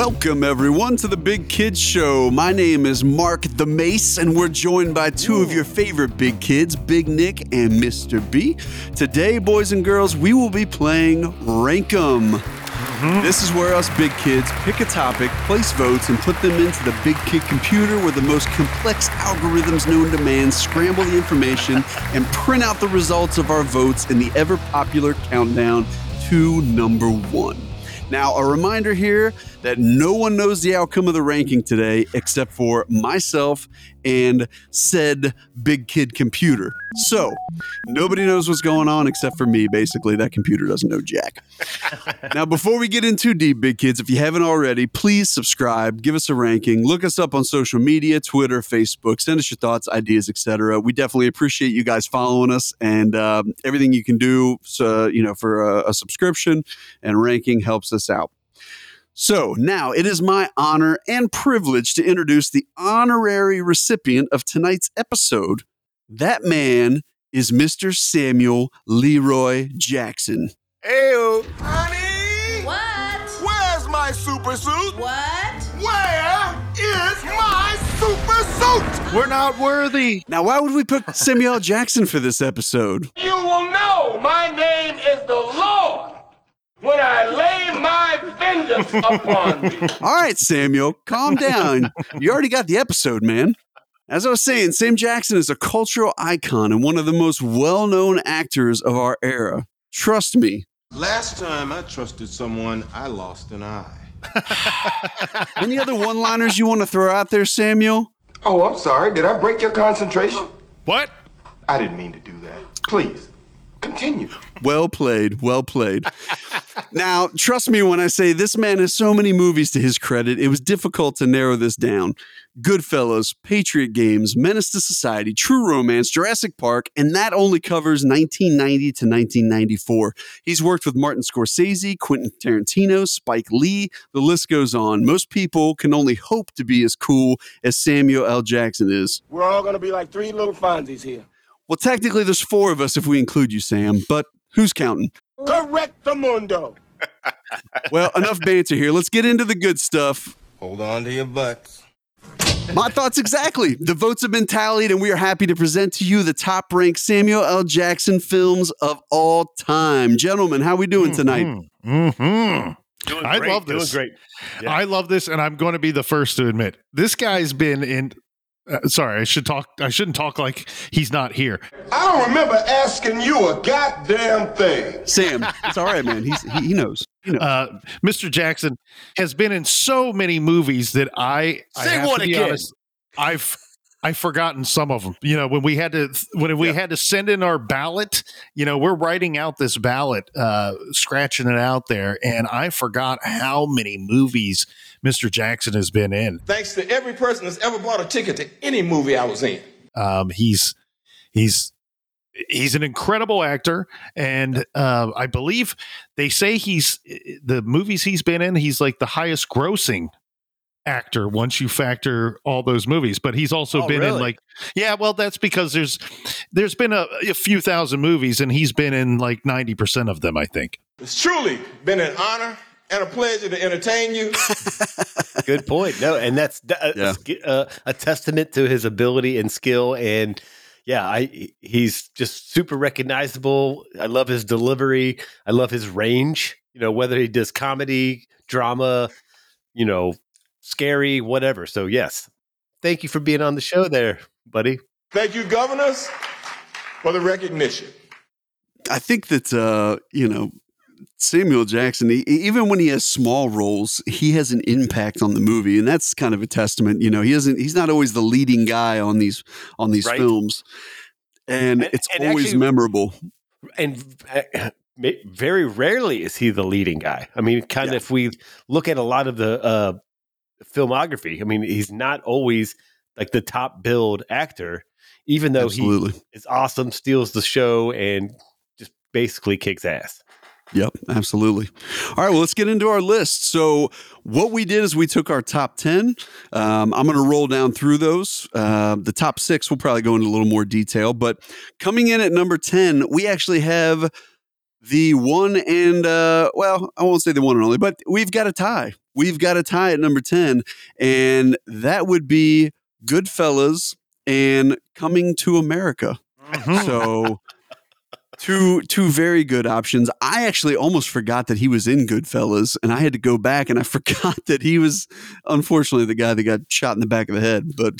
Welcome, everyone, to the Big Kids Show. My name is Mark the Mace, and we're joined by two of your favorite big kids, Big Nick and Mr. B. Today, boys and girls, we will be playing Rankum. Mm-hmm. This is where us big kids pick a topic, place votes, and put them into the big kid computer where the most complex algorithms known to man scramble the information and print out the results of our votes in the ever popular countdown to number one. Now, a reminder here that no one knows the outcome of the ranking today except for myself and said big kid computer. So, nobody knows what's going on except for me. Basically, that computer doesn't know jack. now, before we get in too deep, big kids, if you haven't already, please subscribe, give us a ranking, look us up on social media, Twitter, Facebook, send us your thoughts, ideas, etc. We definitely appreciate you guys following us and um, everything you can do. So, you know, for a, a subscription and ranking helps us out. So now it is my honor and privilege to introduce the honorary recipient of tonight's episode. That man is Mr. Samuel Leroy Jackson. Ew. Honey! What? Where's my super suit? What? Where is my super suit? We're not worthy. Now, why would we pick Samuel Jackson for this episode? You will know my name is the Lord when I lay my vengeance upon thee. All right, Samuel, calm down. You already got the episode, man. As I was saying, Sam Jackson is a cultural icon and one of the most well known actors of our era. Trust me, Last time I trusted someone, I lost an eye. any other one liners you want to throw out there, Samuel? Oh, I'm sorry. Did I break your concentration? What? I didn't mean to do that. Please, continue. Well played. Well played. now, trust me when I say this man has so many movies to his credit, it was difficult to narrow this down. Goodfellas, Patriot Games, Menace to Society, True Romance, Jurassic Park, and that only covers 1990 to 1994. He's worked with Martin Scorsese, Quentin Tarantino, Spike Lee, the list goes on. Most people can only hope to be as cool as Samuel L. Jackson is. We're all gonna be like three little Fonzies here. Well, technically, there's four of us if we include you, Sam, but who's counting? Correct the mundo. Well, enough banter here. Let's get into the good stuff. Hold on to your butts. My thoughts exactly. The votes have been tallied, and we are happy to present to you the top ranked Samuel L. Jackson films of all time. Gentlemen, how we doing tonight? Mm-hmm. Doing I great, love this. Doing great. Yeah. I love this, and I'm going to be the first to admit this guy's been in. Uh, sorry, I should talk. I shouldn't talk like he's not here. I don't remember asking you a goddamn thing. Sam, it's all right, man. He's, he, he knows. He knows. Uh, Mr. Jackson has been in so many movies that I I Say have one to be again. honest, I've I've forgotten some of them. You know, when we had to when we had to send in our ballot, you know, we're writing out this ballot, uh, scratching it out there, and I forgot how many movies Mr. Jackson has been in. Thanks to every person that's ever bought a ticket to any movie I was in. Um, he's he's he's an incredible actor, and uh, I believe they say he's the movies he's been in. He's like the highest grossing actor once you factor all those movies. But he's also Oh, been in like yeah, well, that's because there's there's been a, a few thousand movies, and he's been in like ninety percent of them. I think. It's truly been an honor and a pleasure to entertain you. Good point. No, and that's d- a, Yeah. sk- uh, a testament to his ability and skill. And yeah, I he's just super recognizable. I love his delivery. I love his range. You know, whether he does comedy, drama, you know, scary, whatever. So yes, thank you for being on the show, there, buddy. Thank you, governors, for the recognition. I think that, uh, you know, Samuel Jackson, he, even when he has small roles, he has an impact on the movie, and that's kind of a testament. You know, he isn't. He's not always the leading guy on these on these Right. films, and, And- it's and always actually- memorable. and uh, very rarely is he the leading guy. I mean, kind of if we look at a lot of the uh, filmography, I mean, he's not always like the top billed actor, even though Absolutely. he is awesome, steals the show, and just basically kicks ass. Yep, absolutely. All right, well, let's get into our list. So, what we did is we took our top 10. Um, I'm going to roll down through those. Uh, the top six, we'll probably go into a little more detail. But coming in at number 10, we actually have the one and uh, well, I won't say the one and only, but we've got a tie. We've got a tie at number ten, and that would be Goodfellas and Coming to America. Mhm. So two two very good options. I actually almost forgot that he was in Goodfellas, and I had to go back and I forgot that he was unfortunately the guy that got shot in the back of the head. But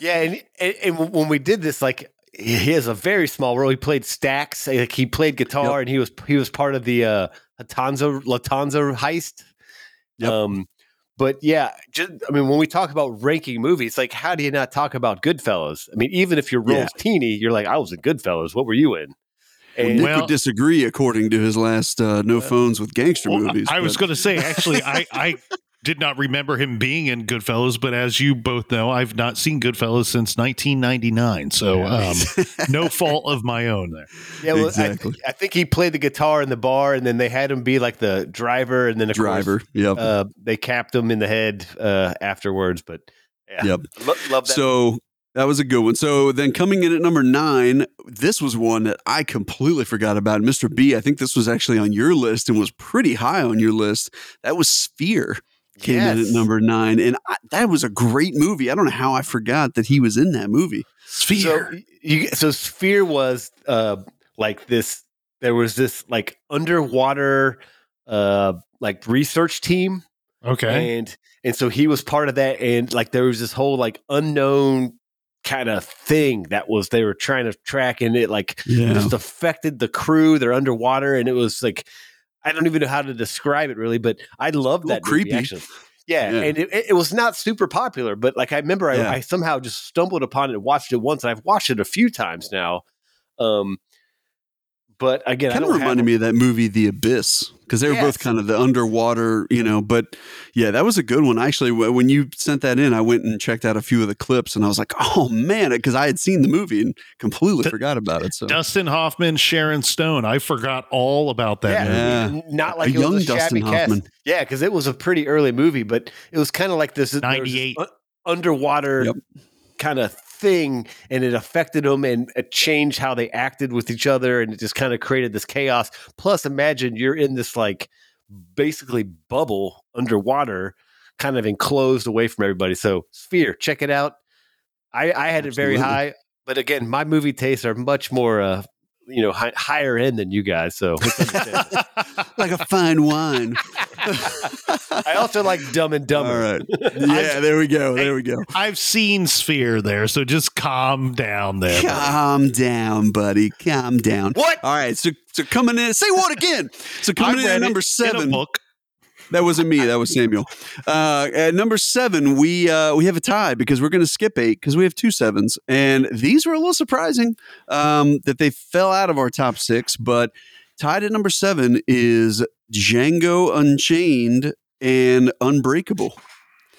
yeah, and, and and when we did this, like he has a very small role. He played stacks, like he played guitar, and he was he was part of the uh, Lufthansa Lufthansa heist. Yep. Um, but yeah, just, I mean, when we talk about ranking movies, like how do you not talk about Goodfellas? I mean, even if your role's Yeah. teeny, you're like, I was in Goodfellas. What were you in? And Nick Well- would disagree, according to his last uh, No Phones with Gangster Well, movies. I was going to say, actually, I, I did not remember him being in Goodfellas, but as you both know, I've not seen Goodfellas since 1999. So, um, no fault of my own there. yeah, well, Exactly. I, I think he played the guitar in the bar, and then they had him be like the driver, and then of driver. Course, Yep. uh, they capped him in the head uh, afterwards. But yeah, Yep. Lo- love that. So that was a good one. So then coming in at number nine, this was one that I completely forgot about. Mr. B, I think this was actually on your list and was pretty high on your list. That was Sphere. Came in at number nine. And I, that was a great movie. I don't know how I forgot that he was in that movie. So Sphere. you so Sphere was uh like this there was this like underwater uh like research team okay. and and so he was part of that and like there was this whole like unknown kind of thing that was they were trying to track and it like Yeah. just affected the crew they're underwater and it was like I don't even know how to describe it really but I love that movie, creepy. actually. Yeah, Yeah. and it, it was not super popular, but like I remember, I, Yeah. I somehow just stumbled upon it and watched it once, and I've watched it a few times now. Um, but again, kind of reminded me of that movie The Abyss because they were both kind of the underwater, you know. But yeah, that was a good one. Actually, when you sent that in, I went and checked out a few of the clips, and I was like, "Oh man!" Because I had seen the movie and completely D- forgot about it. So Dustin Hoffman, Sharon Stone. I forgot all about that Yeah, movie. Yeah. not like A it was young a shabby Dustin cast. Hoffman. Yeah, because it was a pretty early movie, but it was kind of like this there was this 98. un- underwater Yep. kind of thing, and it affected them and it changed how they acted with each other, and it just kind of created this chaos. Plus, imagine you're in this like basically bubble underwater, kind of enclosed away from everybody. So, Sphere, check it out. I, I had it very high, but again, my movie tastes are much more, uh, you know, hi- higher end than you guys. So, like a fine wine. I also like Dumb and Dumber. All right. Yeah, there we go. There we go. I've seen Sphere there, so just calm down there. buddy. Calm down, buddy. Calm down. What? All right. So, so coming in, say what again? So coming in at it number in a seven. book. That wasn't me. That was Samuel. Uh, at number seven, we uh, we have a tie because we're going to skip eight because we have two sevens, and these were a little surprising um, that they fell out of our top six. But tied at number seven is Django Unchained and Unbreakable.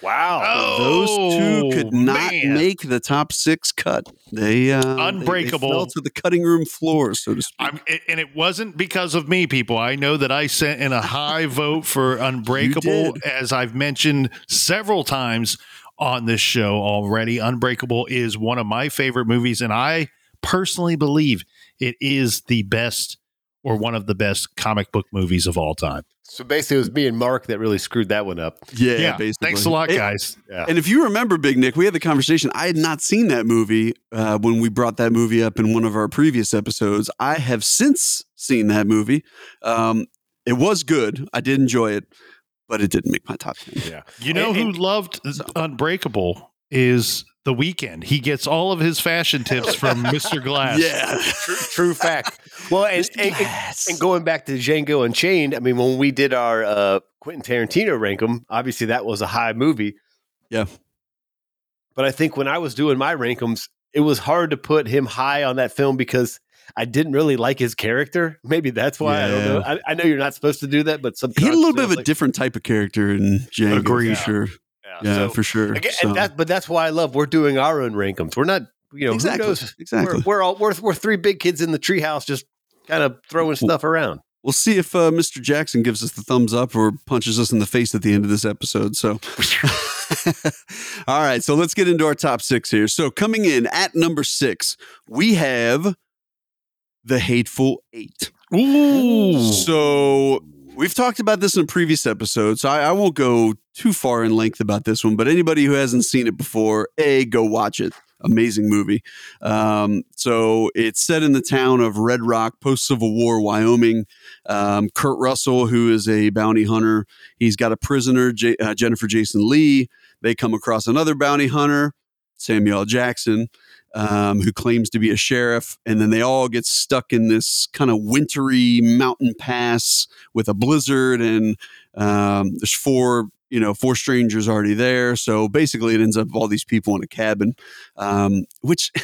Wow. Those two could not man. make the top six cut. They uh, they- they Unbreakable. fell to the cutting room floor, so to speak. I'm, and it wasn't because of me, people. I know that I sent in a high vote for Unbreakable, as I've mentioned several times on this show already. Unbreakable is one of my favorite movies, and I personally believe it is the best or one of the best comic book movies of all time. So basically, it was me and Mark that really screwed that one up. yeah, Yeah, basically. thanks a lot, And- guys. Yeah. And if you remember, Big Nick, we had the conversation. I had not seen that movie uh, when we brought that movie up in one of our previous episodes. I have since seen that movie. Um, it was good. I did enjoy it, but it didn't make my top ten. Yeah. You know And- who and- loved Unbreakable is The Weeknd. He gets all of his fashion tips from Mr. Glass. Yeah, True, true fact. Well, and, and, and, going back to Django Unchained, I mean, when we did our uh, Quentin Tarantino rank 'em, obviously that was a high movie. Yeah. But I think when I was doing my rankums, it was hard to put him high on that film because I didn't really like his character. Maybe that's why I don't know. I, I know you're not supposed to do that, but some he had a little bit of a subconsciously different type of character in Django, Agreed. for sure. Yeah, so- for sure. Again, So- and that, but that's why I love we're doing our own rankums. We're not, you know, exactly, who knows? exactly. We're, we're all we're, we're three big kids in the treehouse, just kind of throwing stuff around. We'll see if uh, Mr. Jackson gives us the thumbs up or punches us in the face at the end of this episode. So, all right. So let's get into our top six here. So coming in at number six, we have the Hateful Eight. Ooh. So we've talked about this in a previous episode, so I, I won't go too far in length about this one. But anybody who hasn't seen it before, a go watch it. Amazing movie. Um, so it's set in the town of Red Rock, post Civil War, Wyoming. Um, Kurt Russell, who is a bounty hunter, he's got a prisoner, J- uh, Jennifer Jason Lee. They come across another bounty hunter, Samuel. Jackson um, who claims to be a sheriff, and then they all get stuck in this kind of wintry mountain pass with a blizzard, and um, there's four you know four strangers already there. So basically, it ends up all these people in a cabin, um, which.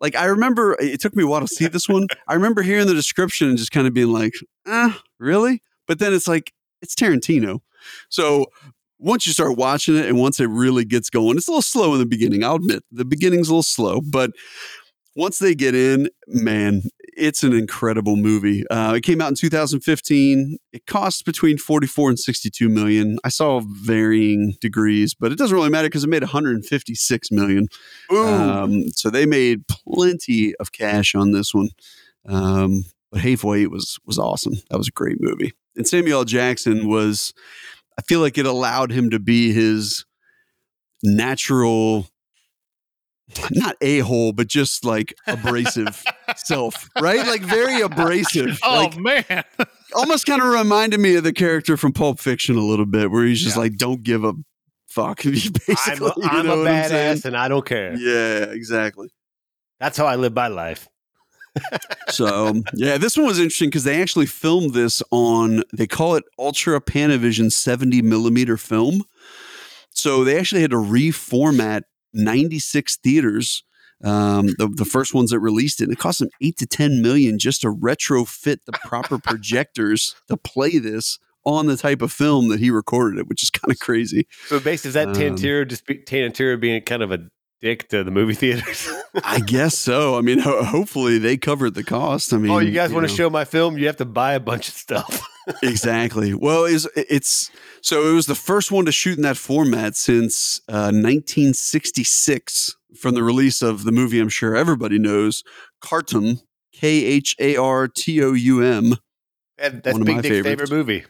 Like I remember, it took me a while to see this one. I remember hearing the description and just kind of being like, "Ah, really?" But then it's like it's Tarantino, so once you start watching it and once it really gets going, it's a little slow in the beginning. I'll admit the beginning's a little slow, but once they get in, man, it's an incredible movie. Uh, it came out in 2015. It costs between 44 and 62 million. I saw varying degrees, but it doesn't really matter because it made 156 million. Um, so they made plenty of cash on this one. Um, but Hateful Eight was was awesome. That was a great movie. And Samuel L. Jackson was I feel like it allowed him to be his natural, not a hole, but just like abrasive self, right? Like very abrasive. Oh like, man. almost kind of reminded me of the character from Pulp Fiction a little bit, where he's just Yeah. like, don't give a fuck. Basically, I'm a, you I'm a what I'm saying? badass and I don't care. Yeah, exactly. That's how I live my life. So um, yeah, this one was interesting because they actually filmed this on they call it Ultra Panavision 70 millimeter film. So they actually had to reformat 96 theaters. Um, the, the first ones that released it, and it cost them eight to 10 million just to retrofit the proper projectors to play this on the type of film that he recorded it, which is kind of crazy. So basically, is that Um, just be, Tantira being kind of a dick to the movie theaters? I guess so. I mean, ho- hopefully they covered the cost. I mean, oh, you guys want to show my film? You have to buy a bunch of stuff. exactly. Well, is it's so it was the first one to shoot in that format since uh, 1966 from the release of the movie. I'm sure everybody knows Khartoum, K H A R T O U M. And that's One of Big my Dick's favorites. favorite movie.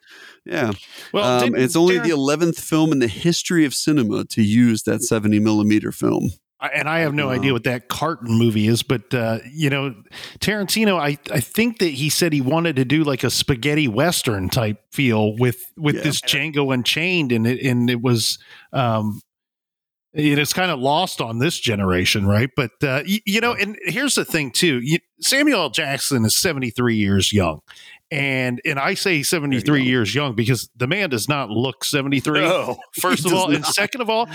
Yeah, Well, um, didn't it's only Taran- the 11th film in the history of cinema to use that 70 millimeter film. I- and I have no Wow. idea what that carton movie is, but uh, you know, Tarantino, I, I think that he said he wanted to do like a spaghetti western type feel with with Yeah. this Django Unchained, and it and it was um, it is kind of lost on this generation, right? But uh, y- you know, and here's the thing too: you, Samuel L. Jackson is 73 years young. And and I say 73 young. years young because the man does not look 73 No. first of all. Does and second of all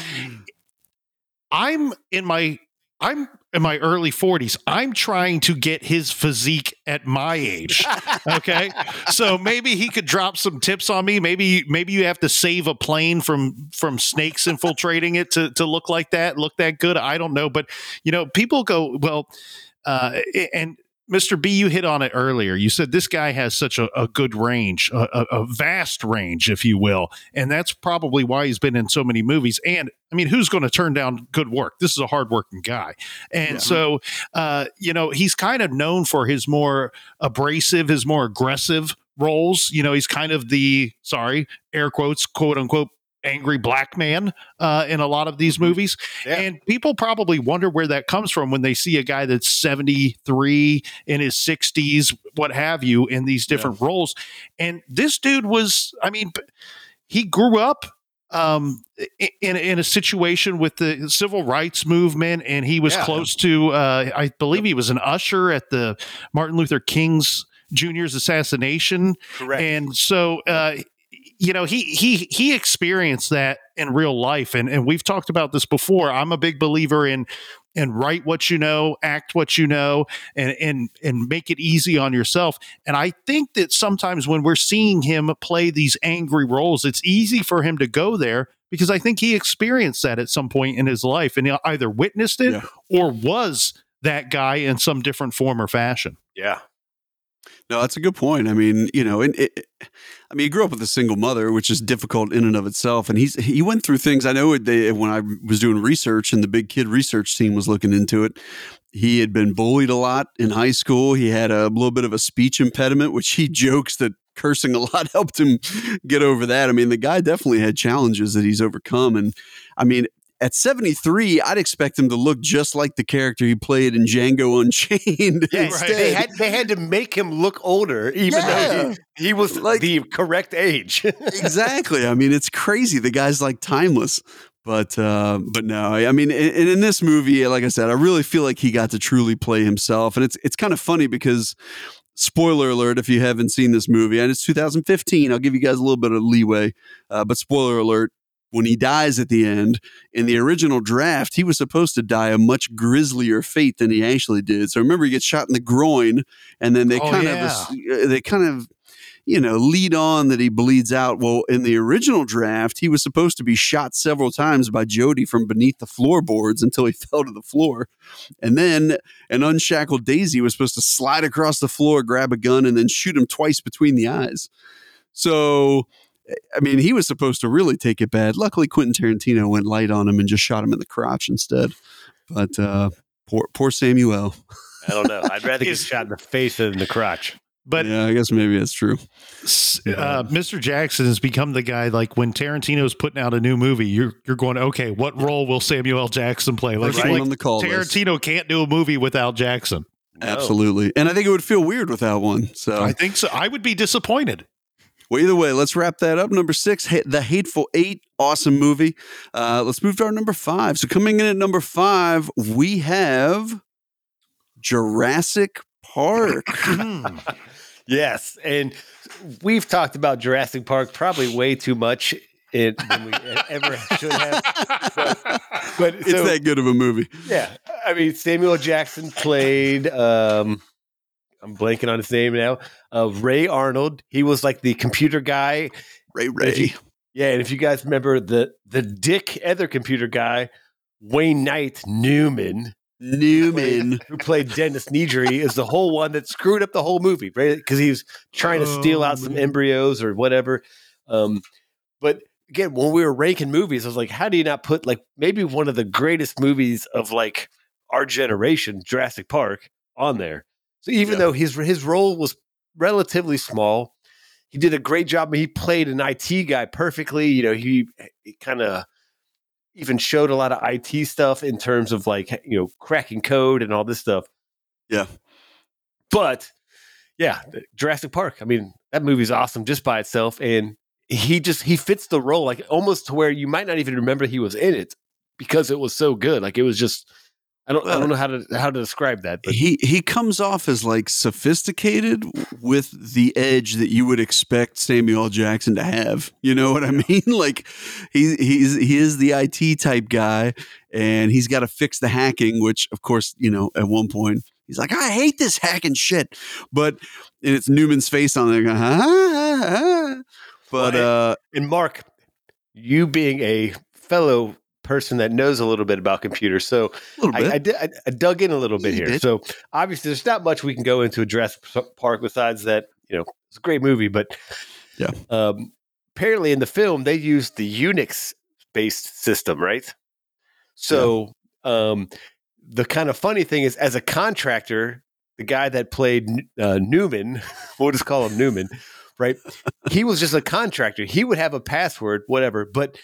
i'm in my i'm in my early 40s i'm trying to get his physique at my age. Okay? So maybe he could drop some tips on me. Maybe maybe you have to save a plane from from snakes infiltrating it to to look like that look that good. I don't know. But you know people go well uh and Mr. B, you hit on it earlier. You said this guy has such a, a good range, a, a, vast range, if you will. And that's probably why he's been in so many movies. And I mean, who's going to turn down good work? This is a hardworking guy. And Yeah. so, uh, you know, he's kind of known for his more abrasive, his more aggressive roles. You know, he's kind of the, sorry, air quotes, quote unquote, angry black man uh, in a lot of these movies. Yeah. And people probably wonder where that comes from when they see a guy that's 73 in his 60s, what have you, in these different roles. And this dude was, I mean, he grew up um, in, in a situation with the civil rights movement, and he was Yeah. close to, uh, I believe he was an usher at the Martin Luther King's Jr.'s assassination. Correct. And so, uh, you know, he he he experienced that in real life, and and we've talked about this before. I'm a big believer in and write what you know, act what you know, and and and make it easy on yourself. And I think that sometimes when we're seeing him play these angry roles, it's easy for him to go there because I think he experienced that at some point in his life, and he either witnessed it Yeah. or was that guy in some different form or fashion. yeah. No, that's a good point. I mean, you know, and it, I mean, he grew up with a single mother, which is difficult in and of itself. And he's he went through things. I know they, when I was doing research, and the big kid research team was looking into it. He had been bullied a lot in high school. He had a little bit of a speech impediment, which he jokes that cursing a lot helped him get over that. I mean, the guy definitely had challenges that he's overcome. And I mean, at 73, I'd expect him to look just like the character he played in Django Unchained. Yeah, instead. they had they had to make him look older, even though he, he was Like- the correct age. exactly. I mean, it's crazy. The guy's like timeless. But uh, but no, I mean, and in this movie, like I said, I really feel like he got to truly play himself, and it's it's kind of funny because spoiler alert if you haven't seen this movie, and it's 2015. I'll give you guys a little bit of leeway, uh, but spoiler alert. When he dies at the end in the original draft, he was supposed to die a much grislier fate than he actually did. So remember, he gets shot in the groin, and then they Oh, kind yeah. of uh, they kind of you know, lead on that he bleeds out. Well, in the original draft, he was supposed to be shot several times by Jody from beneath the floorboards until he fell to the floor. And then an unshackled Daisy was supposed to slide across the floor, grab a gun, and then shoot him twice between the eyes. So, I mean, he was supposed to really take it bad. Luckily, Quentin Tarantino went light on him and just shot him in the crotch instead. But uh, poor, poor Samuel. I don't know. I'd rather get shot in the face than in the crotch. But yeah, I guess maybe that's true. uh, Mr. Jackson has become the guy. Like when Tarantino's putting out a new movie, you're you're going, okay, what role will Samuel Jackson play? Like, one like on the call list. Tarantino can't do a movie without Jackson. Absolutely. And I think it would feel weird without one. So, I think so. I would be disappointed. Well, either way, let's wrap that up. Number six, The Hateful Eight. Awesome movie. Uh, let's move to our number five. So, coming in at number five, we have Jurassic Park. Yes, and we've talked about Jurassic Park probably way too much in, than we ever should have. But, but it's so, that good of a movie. yeah, I mean Samuel Jackson played. Um, I'm blanking on his name now. Uh, Ray Arnold. He was like the computer guy. Ray If Ray. you- yeah, and if you guys remember the the dick other computer guy, Wayne Knight Newman, Newman. who played Dennis Nedry, is the whole one that screwed up the whole movie, right? Because he was trying to steal out some embryos or whatever. Um, but again, when we were ranking movies, I was like, how do you not put like maybe one of the greatest movies of like our generation, Jurassic Park, on there? So even Yeah. though his his role was relatively small, he did a great job. He played an IT guy perfectly. You know, he, he kind of even showed a lot of IT stuff in terms of like you know cracking code and all this stuff. Yeah. But yeah, Jurassic Park. I mean, that movie's awesome just by itself, and he just he fits the role like almost to where you might not even remember he was in it because it was so good. Like it was just. I don't, I don't know how to how to describe that, but he he comes off as like sophisticated with the edge that you would expect Samuel Jackson to have. You know what I mean? Like he he's he is the IT type guy, and he's got to fix the hacking. Which, of course, you know, at one point he's like, "I hate this hacking shit," but and it's Newman's face on there. Going, "Ah, ah, ah." But Well, uh, And Mark, you being a fellow person that knows a little bit about computers, so a little bit. I, I, I, I dug in a little bit You here. did. So obviously, there's not much we can go into a Jurassic Park besides that. You know, it's a great movie, but Yeah. Um, apparently, in the film, they used the Unix based system, right? So, um, the kind of funny thing is, as a contractor, the guy that played uh, Newman, we'll just call him Newman, right? he was just a contractor. He would have a password, whatever, but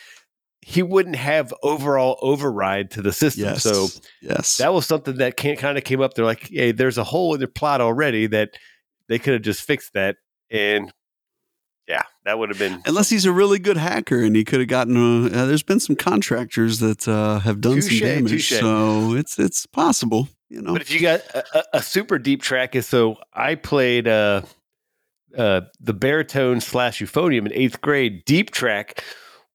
he wouldn't have overall override to the system. yes. So yes. that was something that can, kind of came up. They're like, hey, there's a hole in the plot already that they could have just fixed that. And yeah, that would have been. Unless he's a really good hacker and he could have gotten. A, uh, there's been some contractors that uh, have done Touche, some damage, touche. so it's it's possible. You know, But if you got a, a, a super deep track, is so I played uh, uh, the baritone slash euphonium in eighth grade. Deep track,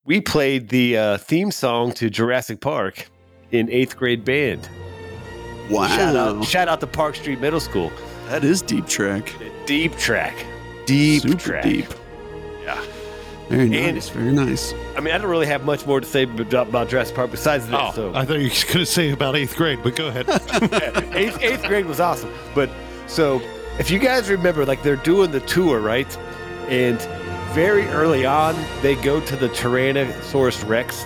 we played the uh, theme song to Jurassic Park in eighth grade band. wow, Shout out, shout out to Park Street Middle School. that is deep track, Deep track, deep super track. deep. Yeah. Very And- nice, very nice. I mean, I don't really have much more to say about, about Jurassic Park besides that. Oh, so I thought you were going to say about eighth grade, but go ahead. eighth, eighth grade was awesome. But so if you guys remember, like they're doing the tour, right? And very early on, they go to the Tyrannosaurus Rex,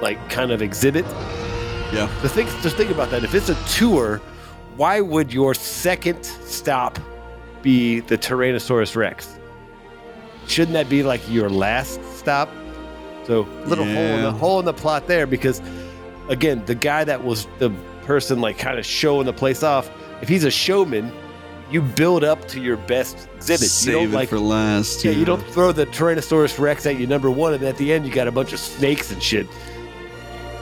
like kind of exhibit. Yeah. So think, just think about that. If it's a tour, why would your second stop be the Tyrannosaurus Rex? Shouldn't that be like your last stop? So little hole in the hole in the plot there because again, the guy that was the person like kind of showing the place off, if he's a showman, you build up to your best exhibit. Save you don't it like for last. yeah, you don't throw the Tyrannosaurus Rex at you number one, and at the end you got a bunch of snakes and shit.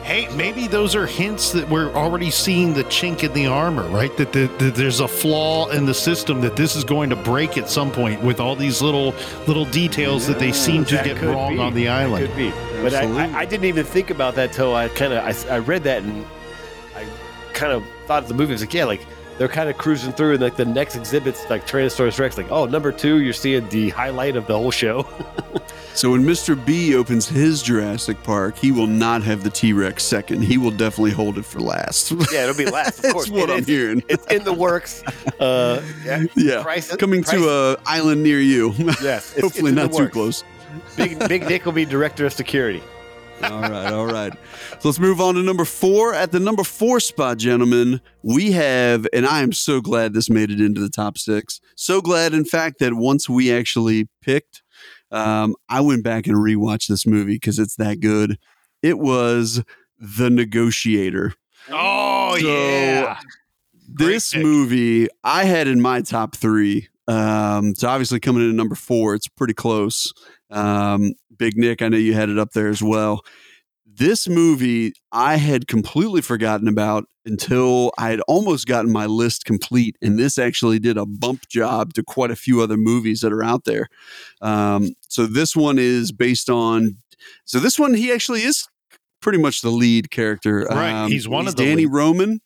Hey, maybe those are hints that we're already seeing the chink in the armor, right? That, the, that there's a flaw in the system that this is going to break at some point with all these little little details that they seem to That get could wrong be. on the That island. Could be, but I, I, I didn't even think about that till I kind of I, I read that and I kind of thought of the movie. I was like, yeah, like they're kind of cruising through, and like the next exhibit's like Tyrannosaurus Rex. Like, oh, number two, you're seeing the highlight of the whole show. So when Mr. B opens his Jurassic Park, he will not have the T Rex second. He will definitely hold it for last. yeah, it'll be last. Of That's course, what And I'm it's, hearing. It's in the works. Uh, yeah, Yeah. Price- Coming price- to a island near you. yes, it's- Hopefully it's not too close. Big Big Nick will be director of security. All right, all right. So let's move on to number four. At the number four spot, gentlemen, we have, and I am so glad this made it into the top six. So glad, in fact, that once we actually picked, um, I went back and rewatched this movie because it's that good. It was The Negotiator. Oh, So, yeah. this movie I had in my top three. Um, so obviously coming in at number four, it's pretty close. Um, Big Nick, I know you had it up there as well. This movie I had completely forgotten about until I had almost gotten my list complete, and this actually did a bump job to quite a few other movies that are out there. Um, so this one is based on. So this one he actually is pretty much the lead character. Um, Right, he's one of the Danny lead. Roman.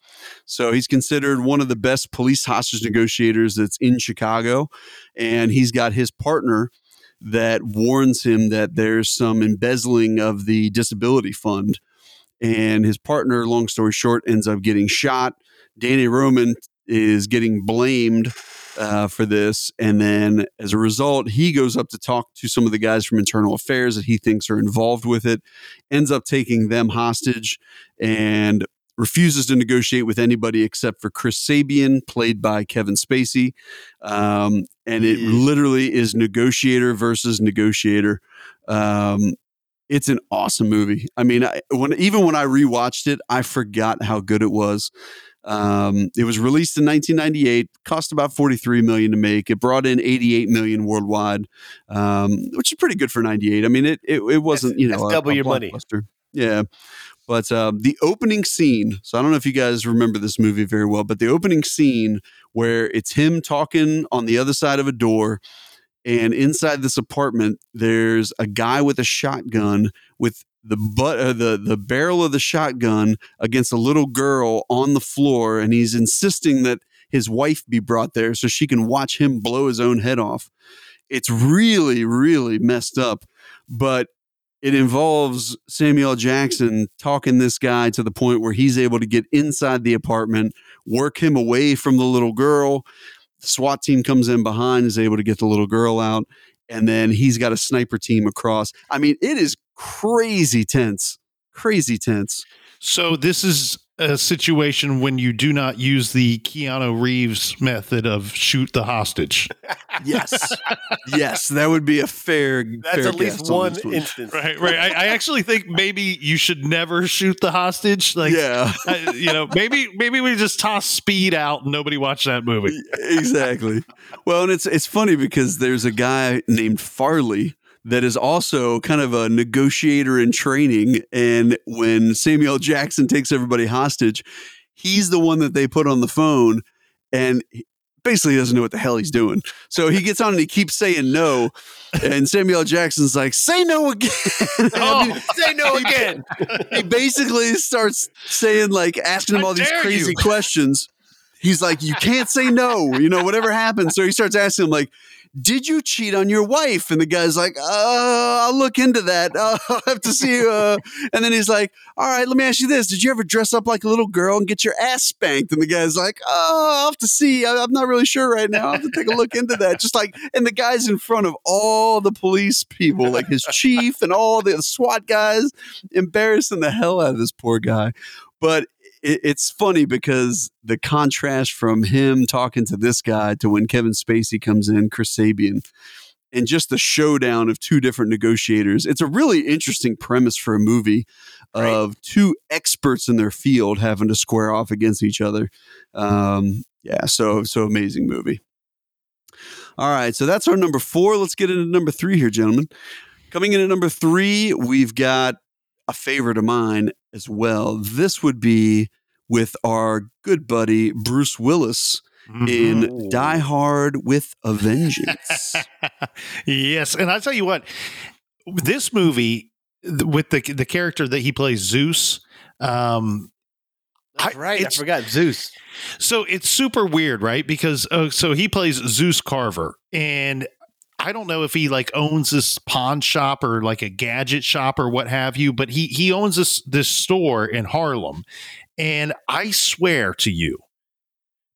So he's considered one of the best police hostage negotiators that's in Chicago. And he's got his partner that warns him that there's some embezzling of the disability fund. And his partner, long story short, ends up getting shot. Danny Roman is getting blamed uh, for this. And then as a result, he goes up to talk to some of the guys from internal affairs that he thinks are involved with it, ends up taking them hostage and refuses to negotiate with anybody except for Chris Sabian, played by Kevin Spacey. Um, and it Yeah. literally is negotiator versus negotiator. Um, it's an awesome movie. I mean, I, when even when I rewatched it, I forgot how good it was. Um, it was released in 1998, cost about 43 million to make. It brought in 88 million worldwide, um, which is pretty good for 98. I mean, it it, it wasn't you know a- double a your money. Yeah, but um, the opening scene. So I don't know if you guys remember this movie very well, but the opening scene where it's him talking on the other side of a door, and inside this apartment, there's a guy with a shotgun with the butt, uh, the the barrel of the shotgun against a little girl on the floor, and he's insisting that his wife be brought there so she can watch him blow his own head off. It's really, really messed up, but it involves Samuel Jackson talking this guy to the point where he's able to get inside the apartment, work him away from the little girl. The SWAT team comes in behind, is able to get the little girl out, and then he's got a sniper team across. I mean, it is crazy tense, crazy tense. So this is a situation when you do not use the Keanu Reeves method of shoot the hostage. Yes, yes, that would be a fair. That's fair at least guess on one this instance. Right, right. I, I actually think maybe you should never shoot the hostage. Like, yeah, I- you know, maybe maybe we just toss speed out and nobody watched that movie. exactly. Well, and it's it's funny because there's a guy named Farley that is also kind of a negotiator in training. And when Samuel Jackson takes everybody hostage, he's the one that they put on the phone, and basically doesn't know what the hell he's doing. So he gets on and he keeps saying no, and Samuel Jackson's like, "Say no again." Oh, I mean, say no again. he basically starts saying like asking him all these crazy you. questions. he's like, you can't say no, you know, whatever happens. So he starts asking him, like, did you cheat on your wife? And the guy's like, uh, I'll look into that. Uh, I'll have to see. Uh. And then he's like, all right, let me ask you this. Did you ever dress up like a little girl and get your ass spanked? And the guy's like, oh, I'll have to see. I, I'm not really sure right now. I'll have to take a look into that. Just like, and the guy's in front of all the police people, like his chief and all the SWAT guys, embarrassing the hell out of this poor guy. But it, it's funny because the contrast from him talking to this guy to when Kevin Spacey comes in, Chris Sabian, and just the showdown of two different negotiators. It's a really interesting premise for a movie of two experts in their field having to square off against each other. Um, yeah, so so amazing movie. All right, so that's our number four. Let's get into number three here, gentlemen. Coming in at number three, we've got a favorite of mine as well. This would be with our good buddy Bruce Willis in Die Hard with a Vengeance. yes, and I tell you what, this movie with the the character that he plays Zeus. Um, That's right. I it's- forgot Zeus. so it's super weird, right? Because uh, so he plays Zeus Carver, and I don't know if he like owns this pawn shop or like a gadget shop or what have you, but he he owns this this store in Harlem, and I swear to you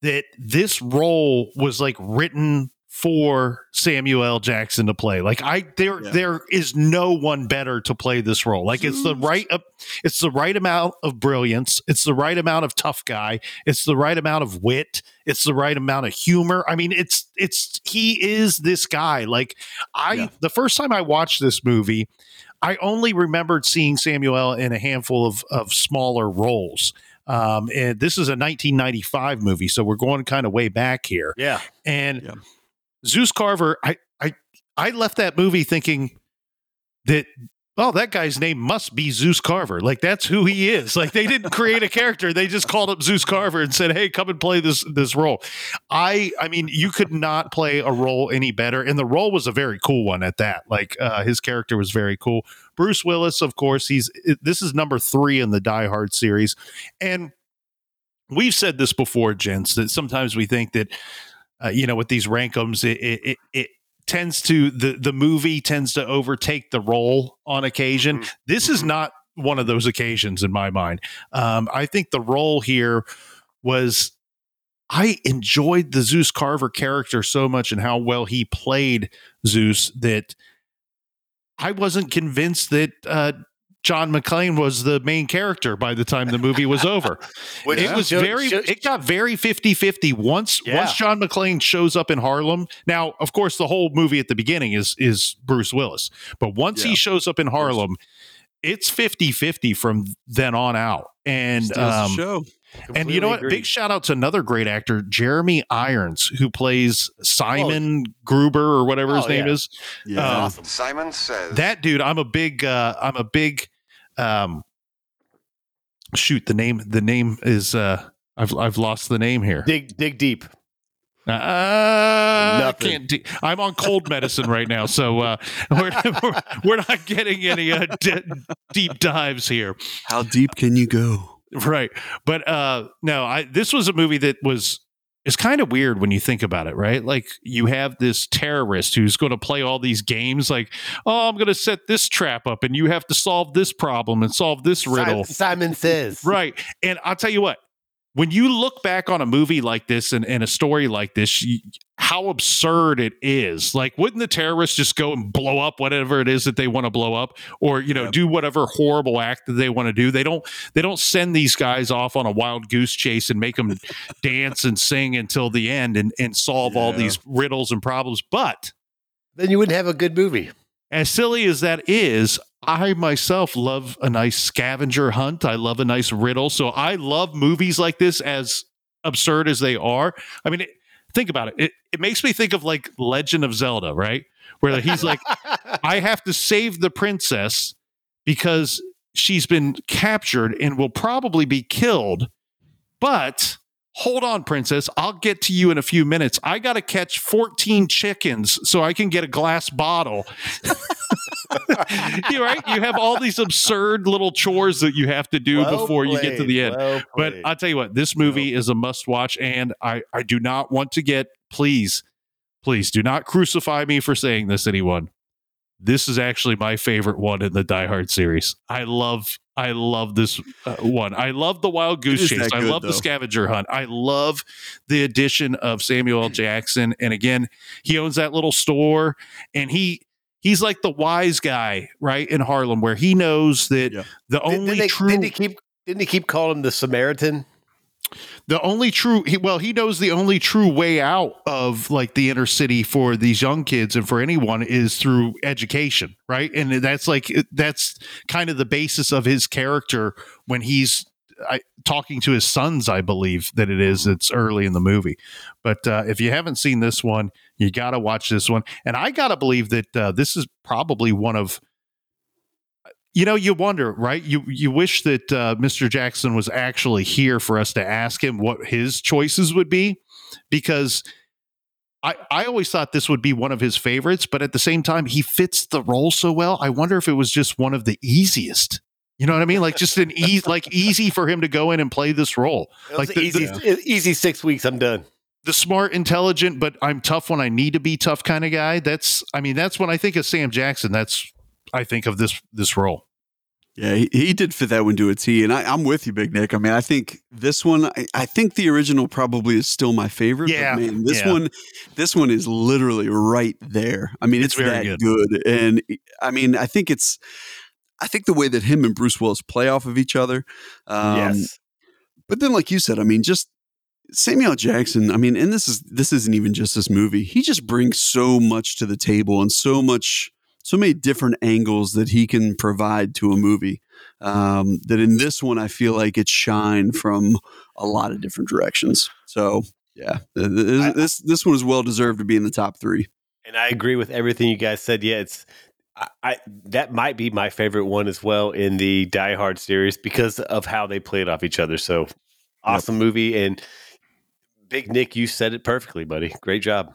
that this role was like written for Samuel L. Jackson to play. Like I there Yeah. there is no one better to play this role. Like it's the right uh, it's the right amount of brilliance, it's the right amount of tough guy, it's the right amount of wit, it's the right amount of humor. I mean, it's it's he is this guy. Like I Yeah. the first time I watched this movie, I only remembered seeing Samuel in a handful of of smaller roles. Um, and this is a 1995 movie, so we're going kind of way back here. Yeah. And Yeah. Zeus Carver, I, I I left that movie thinking that oh, that guy's name must be Zeus Carver. Like that's who he is. Like they didn't create a character; they just called up Zeus Carver and said, "Hey, come and play this this role." I I mean, you could not play a role any better, and the role was a very cool one at that. Like uh, his character was very cool. Bruce Willis, of course, he's this is number three in the Die Hard series, and we've said this before, gents, that sometimes we think that uh, you know with these rankums, it, it, it, it tends to the the movie tends to overtake the role on occasion. This is not one of those occasions in my mind. Um, I think the role here was. I enjoyed the Zeus Carver character so much and how well he played Zeus that I wasn't convinced that uh, John McClane was the main character by the time the movie was over. Which it was very it got very 50-50 once Yeah. once John McClane shows up in Harlem. Now, of course, the whole movie at the beginning is is Bruce Willis. But once Yeah. he shows up in Harlem, it's 50-50 from then on out. And um, show. and you know what? Completely Big shout out to another great actor, Jeremy Irons, who plays Simon Oh. Gruber or whatever his Oh, name yeah. is. Yeah. Um, awesome. Simon says. that dude i'm a big uh i'm a big um shoot the name the name is uh i've i've lost the name here Dig dig deep. uh, I Nothing. can't de- i'm on cold medicine right now so uh we're, we're, we're not getting any uh, de- deep dives here How deep can you go? right but uh no i this was a movie that was it's kind of weird when you think about it right like you have this terrorist who's going to play all these games like oh i'm going to set this trap up and you have to solve this problem and solve this riddle Si- Simon says. right and i'll tell you what when you look back on a movie like this and, and a story like this you, how absurd it is like wouldn't the terrorists just go and blow up whatever it is that they want to blow up or you know Yep. do whatever horrible act that they want to do they don't they don't send these guys off on a wild goose chase and make them dance and sing until the end and, and solve all these riddles and problems but Then you wouldn't have a good movie. as silly as that is, I myself love a nice scavenger hunt. I love a nice riddle. So I love movies like this, as absurd as they are. I mean, it, think about it. it. It makes me think of like Legend of Zelda, right? Where he's like, I have to save the princess because she's been captured and will probably be killed. But Hold on, princess. I'll get to you in a few minutes. I got to catch 14 chickens so I can get a glass bottle. you right? You have all these absurd little chores that you have to do Well before you get to the end. well But. I'll tell you what, this movie is a must watch, and I, I do not want to get, please, please do not crucify me for saying this, anyone. This is actually my favorite one in the Die Hard series. I love, I love this uh, one. I love the Wild Goose Chase. that I good, love the scavenger hunt. I love the addition of Samuel L. Jackson. And again, he owns that little store, and he he's like the wise guy, right in Harlem, where he knows that Yeah. the only didn't, they, true didn't he keep didn't he keep calling him the Samaritan? The only true well he knows the only true way out of like the inner city for these young kids and for anyone is through education right? And that's like that's kind of the basis of his character when he's I, talking to his sons i believe that it is it's early in the movie. But uh, if you haven't seen this one you got to watch this one. And i got to believe that uh, this is probably one of you know you wonder right you you wish that uh, mr jackson was actually here for us to ask him what his choices would be because I, I always thought this would be one of his favorites, but at the same time, he fits the role so well. I wonder if it was just one of the easiest. You know what I mean? Like just an easy, like easy for him to go in and play this role. Like the, easy, the, easy six weeks. I'm done. the smart, intelligent, but I'm tough when I need to be tough kind of guy. That's, I mean, that's when I think of Sam Jackson. That's, I think of this this role. Yeah, he, he did fit that one to a T, and I, I'm with you, Big Nick. I mean, I think this one, I, I think the original probably is still my favorite. but Yeah, man, this yeah. one, this one is literally right there. I mean, It's it's, very that good. good. and I mean, I think it's, I think the way that him and Bruce Willis play off of each other. Um, yes. but then, like you said, I mean, just Samuel Jackson. I mean, and this is this isn't even just this movie. He just brings so much to the table and so much, so many different angles that he can provide to a movie. Um, that in this one, I feel like it shined from a lot of different directions. So yeah, th- th- this this, this one is well deserved to be in the top three. And I agree with everything you guys said. Yeah, it's I, I that might be my favorite one as well in the Die Hard series because of how they played off each other. So awesome movie and Big Nick, you said it perfectly, buddy. Great job.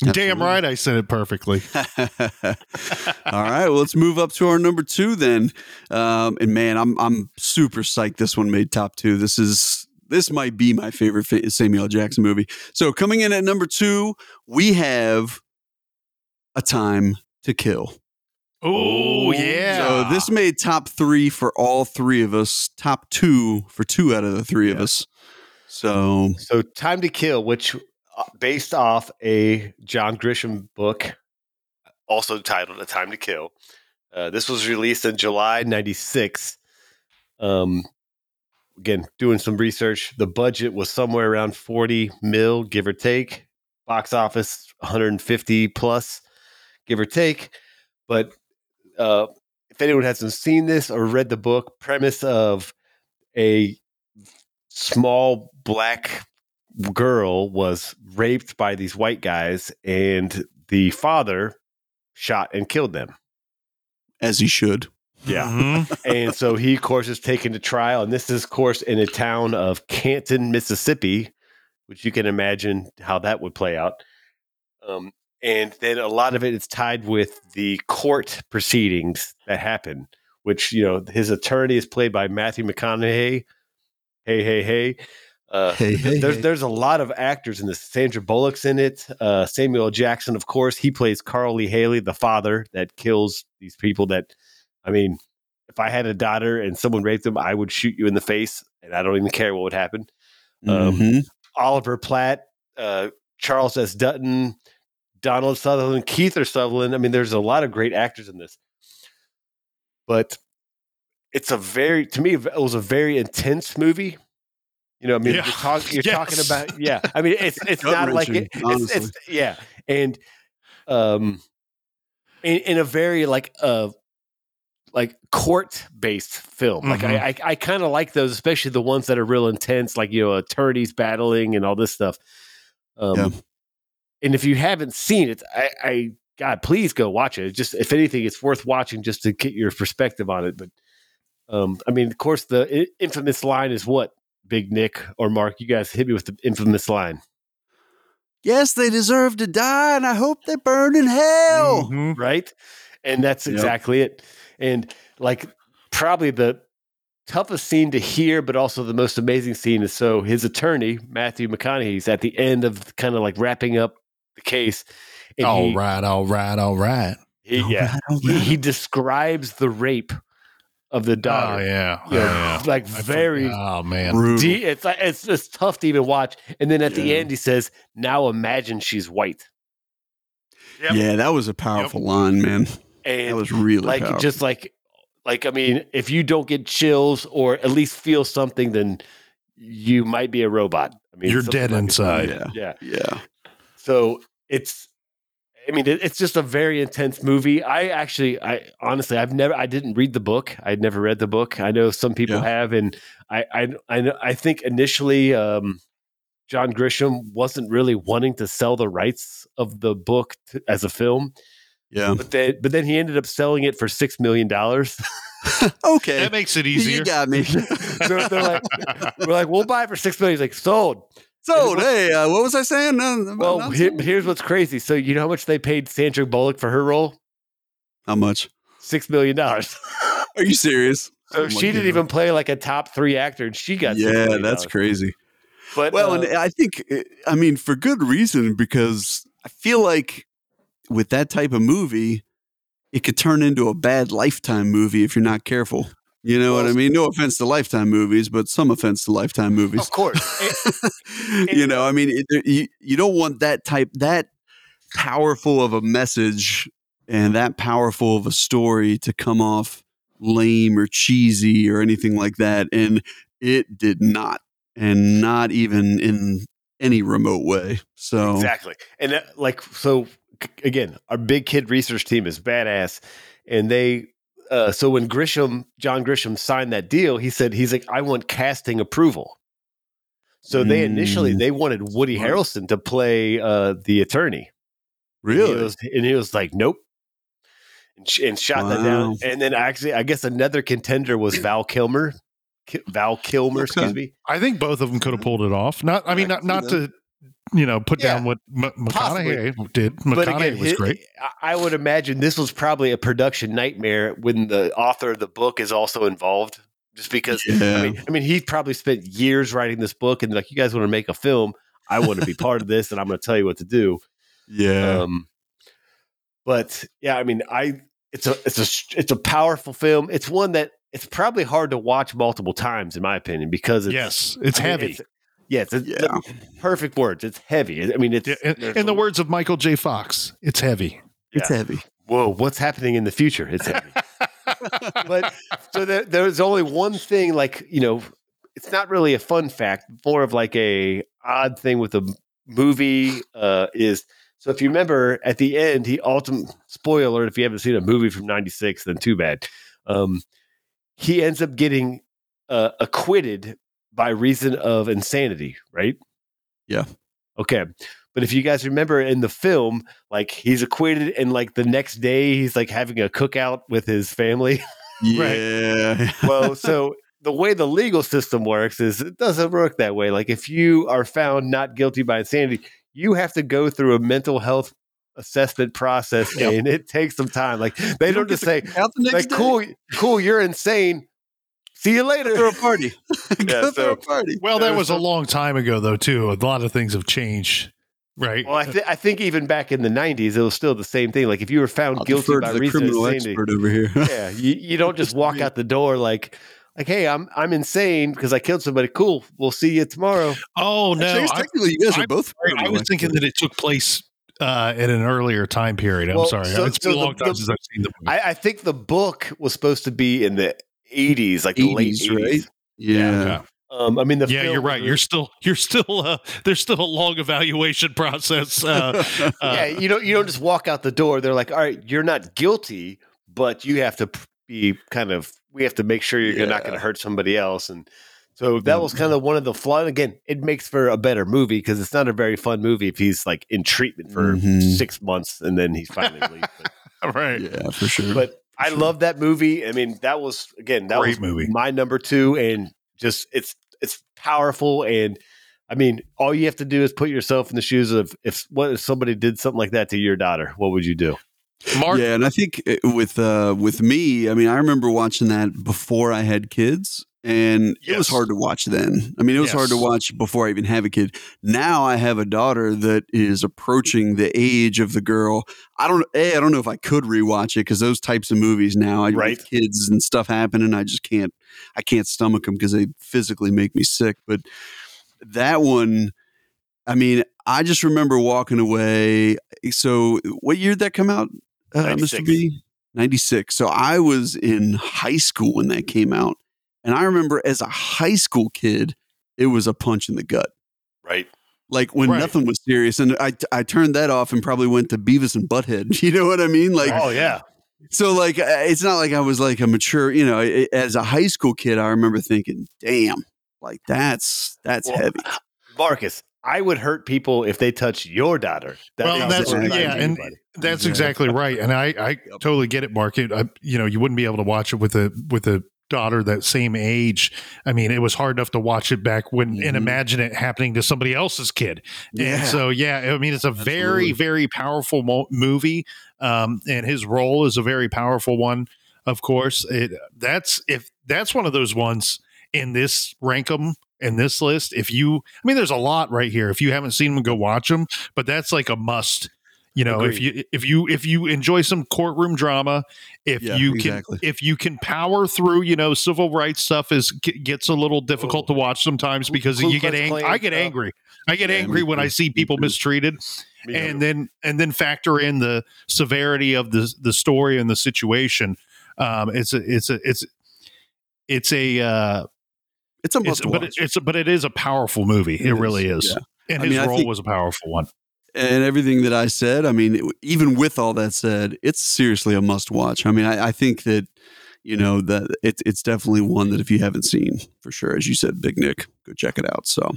Damn right, I said it perfectly. All right, well, let's move up to our number two then. Um, and man, I'm I'm super psyched. This one made top two. This is this might be my favorite Samuel L. Jackson movie. So coming in at number two, we have a time to kill. Oh yeah. So this made top three for all three of us. Top two for two out of the three of us. So So Time to Kill, which based off a John Grisham book, also titled A Time to Kill. Uh, this was released in July '96. Um, again, doing some research, the budget was somewhere around 40 mil, give or take. Box office 150 plus, give or take. But uh, if anyone hasn't seen this or read the book, premise of a small black girl was raped by these white guys, and the father shot and killed them. as he should. Yeah. Mhm. and so he, of course, is taken to trial. And this is, of course, in a town of Canton, Mississippi, which you can imagine how that would play out. Um, and then a lot of it is tied with the court proceedings that happen, which, you know, his attorney is played by Matthew McConaughey. Hey, hey, hey. Uh, Hey, hey, there's hey. there's a lot of actors in this. Sandra Bullock's in it. Uh, Samuel Jackson, of course, he plays Carl Lee Hailey, the father that kills these people. That, I mean, if I had a daughter and someone raped them, I would shoot you in the face, and I don't even care what would happen. Um, Mhm. Oliver Platt, uh, Charles S. Dutton, Donald Sutherland, Kiefer Sutherland. I mean, there's a lot of great actors in this, but it's a very to me it was a very intense movie. You know, I mean, Yeah. you're, talk, you're Yes. talking about yeah. I mean, it's it's not like it, it's, it's yeah, and um, in, in a very like uh like court based film. Like I I, I kind of like those, especially the ones that are real intense, like you know attorneys battling and all this stuff. Um, Yeah. and if you haven't seen it, I, I God, please go watch it. Just if anything, it's worth watching just to get your perspective on it. But um, I mean, of course, the infamous line is what Big Nick or Mark, you guys hit me with the infamous line. Yes, they deserve to die, and I hope they burn in hell. Mhm. right? And that's Yep. exactly it. And like probably the toughest scene to hear, but also the most amazing scene is so his attorney, Matthew McConaughey's at the end of kind of like wrapping up the case. And All he, right, all right, all right. he- yeah, he, he describes the rape of the Oh daughter. yeah, You know, oh, yeah. like I very forgot. Oh man. Brutal. de- it's like it's just tough to even watch. And then at the end he says, "Now imagine she's white." Yeah, that was a powerful line, man. And That was really like powerful. just like like I mean, if you don't get chills or at least feel something, then you might be a robot. I mean, You're dead might be- inside. Yeah. Yeah. yeah. So it's, I mean, it, it's just a very intense movie. I actually, I honestly, I've never, I didn't read the book. I'd never read the book. I know some people Yeah. have, and I, I, I, I think initially, um, John Grisham wasn't really wanting to sell the rights of the book to, as a film, Yeah. but then, but then he ended up selling it for six million dollars. Okay. That makes it easier. You got me. so they're like, we're like, we'll buy it for six million. He's like, sold. So, hey, uh, what was I saying? Uh, Well, about here, nonsense? here's what's crazy. So you know how much they paid Sandra Bullock for her role? how much? Six million dollars. Are you serious? So Oh she didn't God. even play like a top three actor, and she got $6 Yeah, that's crazy. But Well, uh, and I think, uh, I mean, for good reason, because I feel like with that type of movie, it could turn into a bad Lifetime movie if you're not careful. You know what I mean? No offense to Lifetime movies, but some offense to Lifetime movies. of course, It- you know, I mean, it, you, you don't want that type, that powerful of a message and that powerful of a story to come off lame or cheesy or anything like that. And it did not, and not even in any remote way. So, exactly. And uh, like so, again, our big kid research team is badass, and they. Uh, so when Grisham, John Grisham signed that deal, he said he's like, I want casting approval. So they initially Mm. they wanted Woody Harrelson to play uh, the attorney. And he really? was, and he was like, nope. And, sh- and shot that down. And then actually, I guess another contender was Val Kilmer. Ki- Val Kilmer, excuse me. I think both of them could have pulled it off. Not, I mean, not not to, you know, put Yeah. down what M- Possibly. McConaughey did. McConaughey again, was hi- great. I- I would imagine this was probably a production nightmare when the author of the book is also involved. Just because, Yeah. I mean, I mean, he probably spent years writing this book, and like, you guys want to make a film? I want to be part of this, and I'm going to tell you what to do. yeah. Um, but yeah, I mean, I it's a it's a it's a powerful film. It's one that it's probably hard to watch multiple times, in my opinion, because it's, yes, it's I mean, heavy. it's- yeah, it's, it's Yeah. perfect words. It's heavy. I mean, it's Yeah, in, there's in the words of Michael J. Fox, it's heavy. it's heavy. Whoa, what's happening in the future? It's heavy. but so there, there's only one thing, like you know, it's not really a fun fact, more of like a odd thing with the movie uh, is. So if you remember at the end, he ultimate spoiler alert, if you haven't seen a movie from '96, then too bad. Um, he ends up getting uh, acquitted by reason of insanity, right? Yeah. Okay. But if you guys remember in the film, like he's acquitted, and like the next day he's like having a cookout with his family. Yeah. well, so the way the legal system works is it doesn't work that way. Like if you are found not guilty by insanity, you have to go through a mental health assessment process, Yep. and it takes some time. Like they don't just say, the like, day. "Cool, cool, you're insane." See you later. Throw a party. Yeah, Go throw so- a party. Well, that was a so- long time ago, though. Too. A lot of things have changed, right? Well, I, th- I think even back in the '90s, it was still the same thing. Like if you were found I'll guilty by to the reason of criminal insanity, expert over here. yeah, you, you don't just walk out the door like, like, hey, I'm I'm insane because I killed somebody. Cool, we'll see you tomorrow. oh no, Actually, I I, technically, you guys are I'm both. I was thinking that it took place uh, at an earlier time period. I'm Well, sorry, so- it's been so a the- long time the- since I've seen the movie. I, I think the book was supposed to be in the '80s, like the late 80s, '80s. right? Yeah. yeah. Um, I mean, the yeah, film you're was right. You're still, you're still. Uh, there's still a long evaluation process. Uh, uh, yeah, you don't you don't just walk out the door. They're like, all right, you're not guilty, but you have to be kind of. We have to make sure you're not going to hurt somebody else, and so that was kind of one of the flaws. Again, it makes for a better movie because it's not a very fun movie if he's like in treatment for Mhm. six months and then he's finally released. But, right. Yeah, for sure. but I Sure. love that movie. I mean, that was again that Great was movie. my number two, and just it's it's powerful and I mean, all you have to do is put yourself in the shoes of if what if somebody did something like that to your daughter, what would you do? Mark, Yeah, and I think uh, with uh, with me, I mean, I remember watching that before I had kids, and it was hard to watch then. I mean, it was hard to watch before I even have a kid. Now I have a daughter that is approaching the age of the girl. I don't, a, I don't know if I could rewatch it because those types of movies now, I, Right. kids and stuff happening, I just can't, I can't stomach them because they physically make me sick. But that one, I mean, I just remember walking away. So, what year did that come out, uh, Mr. B? 96. So, I was in high school when that came out. And I remember as a high school kid, it was a punch in the gut. Right. Like when Right. nothing was serious. And I, I turned that off and probably went to Beavis and Butthead. You know what I mean? Like, oh yeah. so like, uh, it's not like I was like a mature, you know, i- as a high school kid, I remember thinking, damn, like that's, that's Well, heavy. Marcus, I would hurt people if they touch your daughter. That Well, that's what right. I yeah, do, and buddy. that's exactly right. And I, I totally get it, Mark. It, I, you know, you wouldn't be able to watch it with a with a daughter that same age. I mean, it was hard enough to watch it back when Mhm. and imagine it happening to somebody else's kid. Yeah. And so, yeah, I mean, it's a very, Absolutely. very powerful mo- movie, um, and his role is a very powerful one. Of course, it that's if that's one of those ones in this rank 'em in this list. If you, I mean, there's a lot right here. If you haven't seen them, go watch them. But that's like a must. You know, if you if you if you enjoy some courtroom drama, if Yeah, you exactly. can if you can power through, you know, civil rights stuff is g- gets a little difficult to watch sometimes because Ku you get angry. I get stuff. angry. I get Yeah, angry when I see people mistreated and then and then factor in the severity of the the story and the situation. Um, it's a it's a it's it's a uh, It's a it's, must but it, it's a, but it is a powerful movie. It, It really is, is, yeah. and I his mean, role think- was a powerful one. And everything that I said, I mean, even with all that said, it's seriously a must watch. I mean, I, I think that, you know, that it's it's definitely one that if you haven't seen, for sure, as you said, Big Nick, go check it out. So,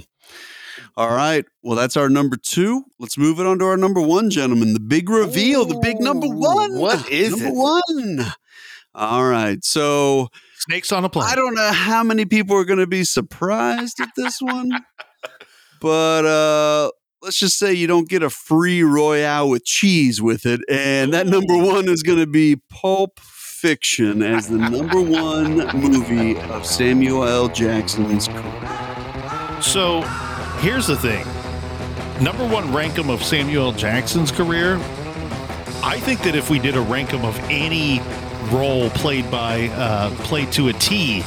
all right. Well, that's our number two. Let's move it on to our number one, gentlemen. The big reveal, the big number one. What is number it? one? All right. So, Snakes on a plane. I don't know how many people are going to be surprised at this one, but uh, let's just say you don't get a free Royale with cheese with it. And that number one is going to be Pulp Fiction as the number one movie of Samuel L. Jackson's career. So here's the thing. Number one rankum of Samuel L. Jackson's career. I think that if we did a rankum of any role played by uh, played to a T,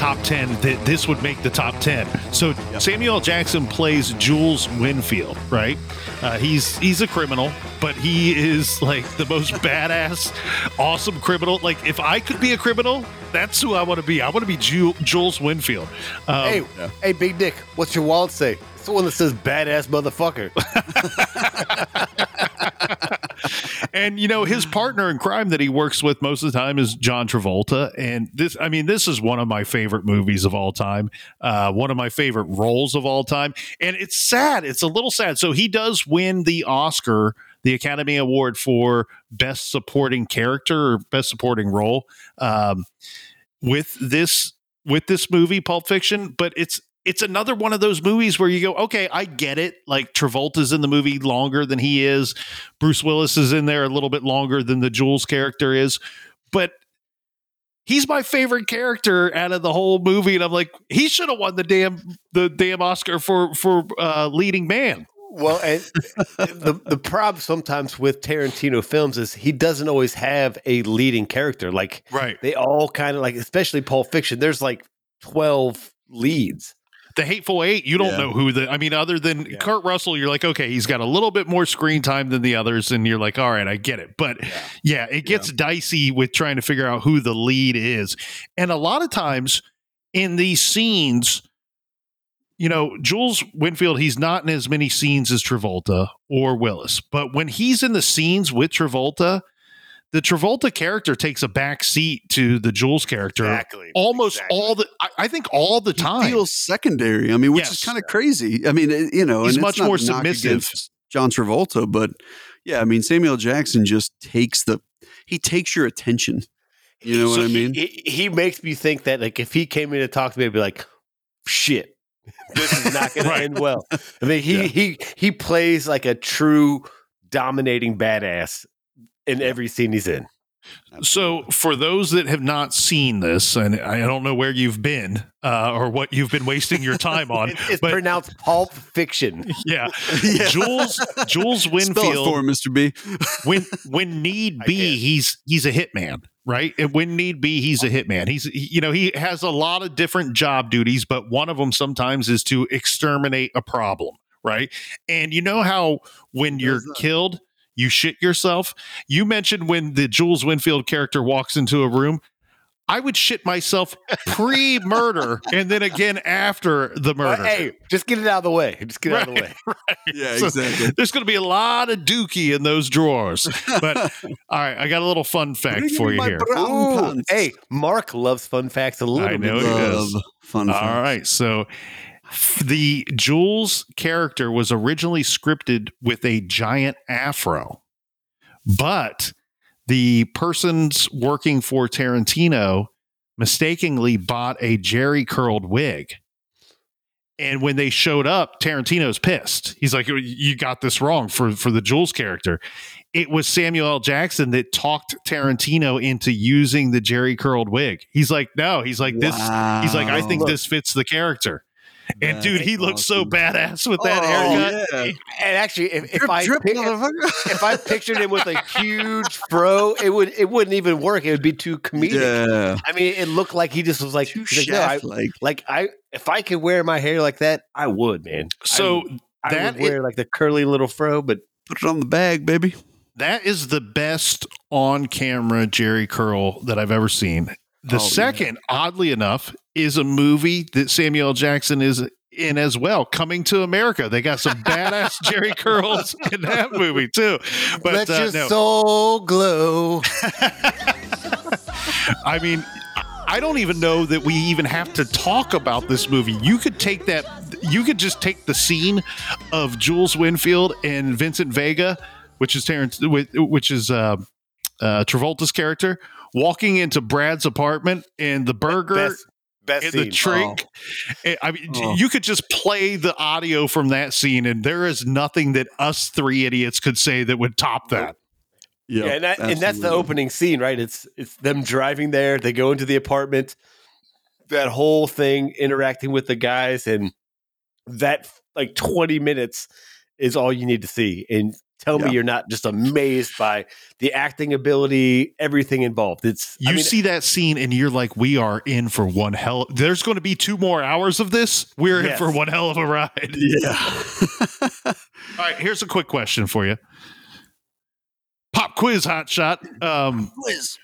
top ten, that this would make the top ten. So Samuel Jackson plays Jules Winfield, right? Uh, he's he's a criminal, but he is like the most badass, awesome criminal. Like if I could be a criminal, that's who I want to be. I want to be Ju- Jules Winfield. Um, Hey, hey, Big Dick, what's your wallet say? It's the one that says badass motherfucker. and you know his partner in crime that he works with most of the time is John Travolta, and this I mean this is one of my favorite movies of all time, uh, one of my favorite roles of all time, and it's sad. It's a little sad. So he does win the Oscar, the Academy Award for Best Supporting Character or Best Supporting Role um, with this with this movie, Pulp Fiction, but it's it's another one of those movies where you go, okay, I get it. Like Travolta's in the movie longer than he is. Bruce Willis is in there a little bit longer than the Jules character is, but he's my favorite character out of the whole movie. And I'm like, he should have won the damn the damn Oscar for for uh, leading man. Well, and the the problem sometimes with Tarantino films is he doesn't always have a leading character. Like Right. they all kind of like, especially Pulp Fiction. There's like twelve leads. The Hateful Eight, you don't Yeah. know who the. I mean, other than Yeah. Kurt Russell, you're like, okay, he's got a little bit more screen time than the others, and you're like, all right, I get it. But yeah, it gets dicey with trying to figure out who the lead is, and a lot of times in these scenes, you know, Jules Winfield, he's not in as many scenes as Travolta or Willis, but when he's in the scenes with Travolta, the Travolta character takes a back seat to the Jules character Exactly. almost Exactly. all the. I, I think all the He time. feels secondary. I mean, which is kind of crazy. I mean, you know, He's and much it's not more submissive. John Travolta, but yeah, I mean, Samuel Jackson just takes the he takes your attention. You know So what I mean? He, he makes me think that like if he came in to talk to me, I'd be like, shit, this is not going Right. to end well. I mean, he Yeah. he he plays like a true dominating badass in every scene he's in. So, for those that have not seen this, and I don't know where you've been uh, or what you've been wasting your time on, It's, it's but pronounced Pulp Fiction. yeah, Yeah. Jules Jules Spell it Winfield. for Mr. B. when when need be, he's he's a hitman, right? And when need be, he's a hitman. He's you know he has a lot of different job duties, but one of them sometimes is to exterminate a problem, right? And you know how when you're does that. killed, you shit yourself. You mentioned when the Jules Winfield character walks into a room. I would shit myself pre-murder and then again after the murder. hey, just get it out of the way. Just get it out of the way. Yeah, So- exactly. There's going to be a lot of dookie in those drawers. But all right, I got a little fun fact for you here. Ooh, hey, Mark loves fun facts a little I bit. know he does. Love fun All facts. right, so f- the Jules character was originally scripted with a giant afro, but the persons working for Tarantino mistakenly bought a Jheri curled wig. And when they showed up, Tarantino's pissed. He's like, "You got this wrong for for the Jules character." It was Samuel L. Jackson that talked Tarantino into using the Jheri curled wig. He's like, "No." He's like, "This." He's like, "I think Wow. this fits the character." And That's dude, he looks so badass with that Oh, haircut. yeah. And actually, if, if Drip, I drip, pic- motherfucker. if I pictured him with a huge fro, it would it wouldn't even work. It would be too comedic. Yeah. I mean, it looked like he just was like, Too he's like, no, I- shaft-like. like I if I could wear my hair like that, I would, man. So I, that would wear like the curly little fro, but Put it on the bag, baby. that is the best on camera Jheri curl that I've ever seen. The Oh, yeah. second, oddly enough, is a movie that Samuel Jackson is in as well. Coming to America, they got some badass Jheri curls in that movie too. But let uh, your no, Soul Glo. I mean, I don't even know that we even have to talk about this movie. You could take that, you could just take the scene of Jules Winfield and Vincent Vega, which is Terrence, which is uh, uh, Travolta's character, walking into Brad's apartment and the burger. Best, best and scene. the trick. Eh, I mean, Oh. you could just play the audio from that scene, and there is nothing that us three idiots could say that would top that. Yeah, yeah, and, that, and that's the opening scene, right? It's it's them driving there. They go into the apartment. That whole thing, interacting with the guys, and that like twenty minutes is all you need to see. And tell Yeah. me you're not just amazed by the acting ability, everything involved. It's You I mean, see that scene and you're like, we are in for one hell. There's going to be two more hours of this. We're in for one hell of a ride. Yeah. All right, here's a quick question for you. Pop quiz, hot shot. Um, quiz.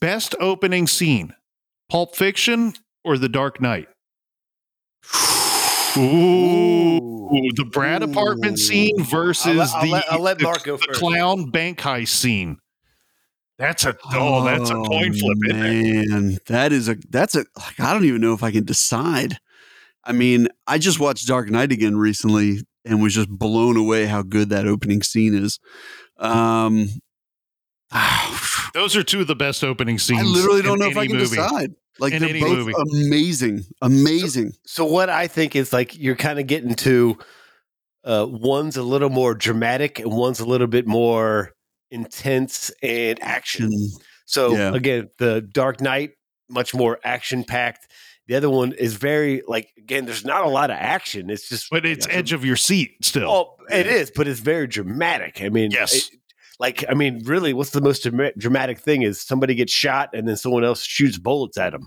best opening scene: Pulp Fiction or The Dark Knight? Ooh, the Brad apartment scene versus I'll I'll the, let- I'll let the- Mark go the clown bank heist scene. That's a oh, that's a coin flip. Man, that is a that's a like, I don't even know if I can decide. I mean, I just watched Dark Knight again recently and was just blown away how good that opening scene is. Um Those are two of the best opening scenes. I literally don't know if I can movie. decide. Like In they're any both movie. amazing, amazing. So what I think is like you're kind of getting to uh, one's a little more dramatic and one's a little bit more intense and action. Action. So Yeah. again, the Dark Knight much more action packed. The other one is very like again. There's not a lot of action. It's just But it's Yeah. edge of your seat still. oh, it is, but it's very dramatic. I mean, Yes. it- like I mean, really, what's the most dramatic thing is somebody gets shot and then someone else shoots bullets at them.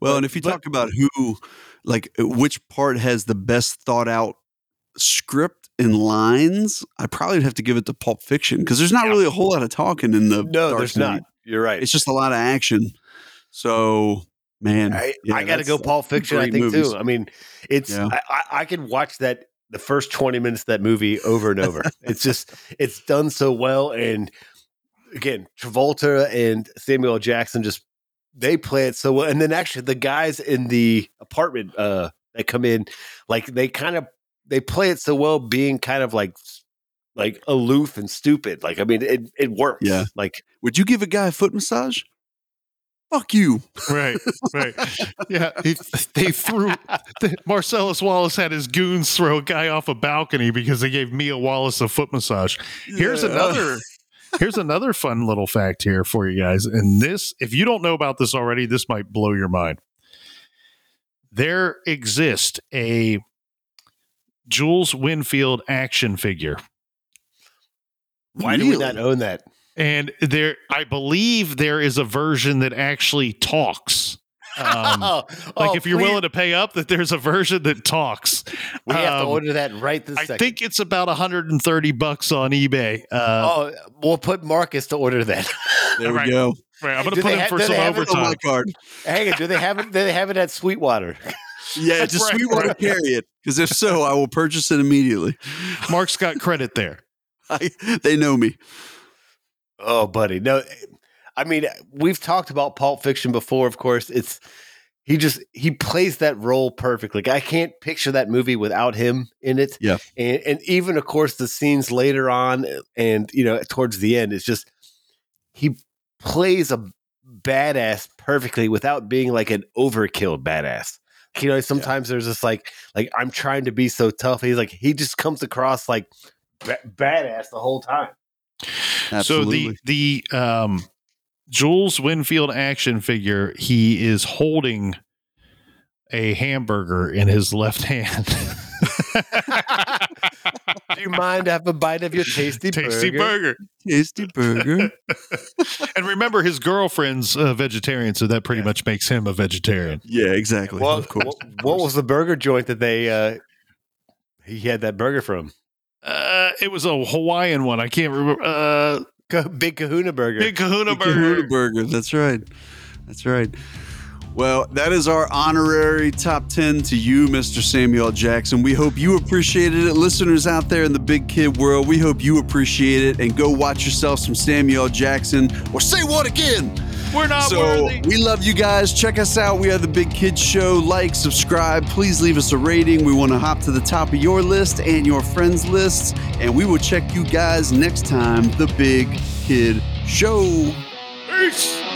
Well, But- and if you but- talk about who, like, uh, which part has the best thought out script and lines, I probably would have to give it to Pulp Fiction because there's not Yeah. really a whole lot of talking in the. No, Dark there's Knight. not. You're right. It's just a lot of action. So, man, I, yeah, I got to go Pulp Fiction. I think movies. too. I mean, it's Yeah. I, I, I could watch that the first twenty minutes of that movie over and over. it's just it's done so well, and again, Travolta and Samuel Jackson just they play it so well. And then actually, the guys in the apartment uh, that come in, like they kind of they play it so well, being kind of like like aloof and stupid. Like I mean, it it works. Yeah. Like Would you give a guy a foot massage? Fuck you. Right, right. Yeah, he, they threw Marcellus Wallace had his goons throw a guy off a balcony because they gave Mia Wallace a foot massage. Here's Yeah. another here's another fun little fact here for you guys. And this, if you don't know about this already, this might blow your mind. There exists a Jules Winfield action figure. Why do we not own that? And there I believe there is a version that actually talks. Um, oh, like oh, if you're please, willing to pay up that there's a version that talks we have to um, order that right this i second. think it's about 130 bucks on ebay uh oh, we'll put Marcus to order that. There we Right. go. right, i'm gonna do put they in ha- for some they have it on overtime card. Hang on, do they have it? Do they have it at Sweetwater? Yeah, just Right, Sweetwater right. carry it. Because if so, I will purchase it immediately. mark's got credit there I, they know me. Oh, buddy, no. I mean, we've talked about Pulp Fiction before. Of course, it's he just he plays that role perfectly. Like, I can't picture that movie without him in it. Yeah. and and even of course the scenes later on, eh, and you know towards the end, it's just he plays a badass perfectly without being like an overkill badass. You know, sometimes there's just like like I'm trying to be so tough. He's like he just comes across like ba- badass the whole time. Absolutely. so the the um jules winfield action figure he is holding a hamburger in his left hand Do you mind have a bite of your tasty, tasty burger? burger Tasty burger. and remember his girlfriend's a vegetarian so that pretty much makes him a vegetarian yeah, exactly. Well, of course. what, what was the burger joint that they uh he had that burger from? It was a hawaiian one i can't remember uh Big Kahuna Burger. big kahuna The burger Kahuna burger. That's right. That's right. Well, that is our honorary top 10 to you, Mr. Samuel Jackson. We hope you appreciated it. Listeners out there in the big kid world, we hope you appreciate it and go watch yourself some Samuel Jackson or say what again? We're not so worthy we love you guys. Check us out. We are the Big Kids Show. Like, subscribe. Please leave us a rating. We want to hop to the top of your list and your friends' lists. And we will check you guys next time. The Big Kid Show. Peace.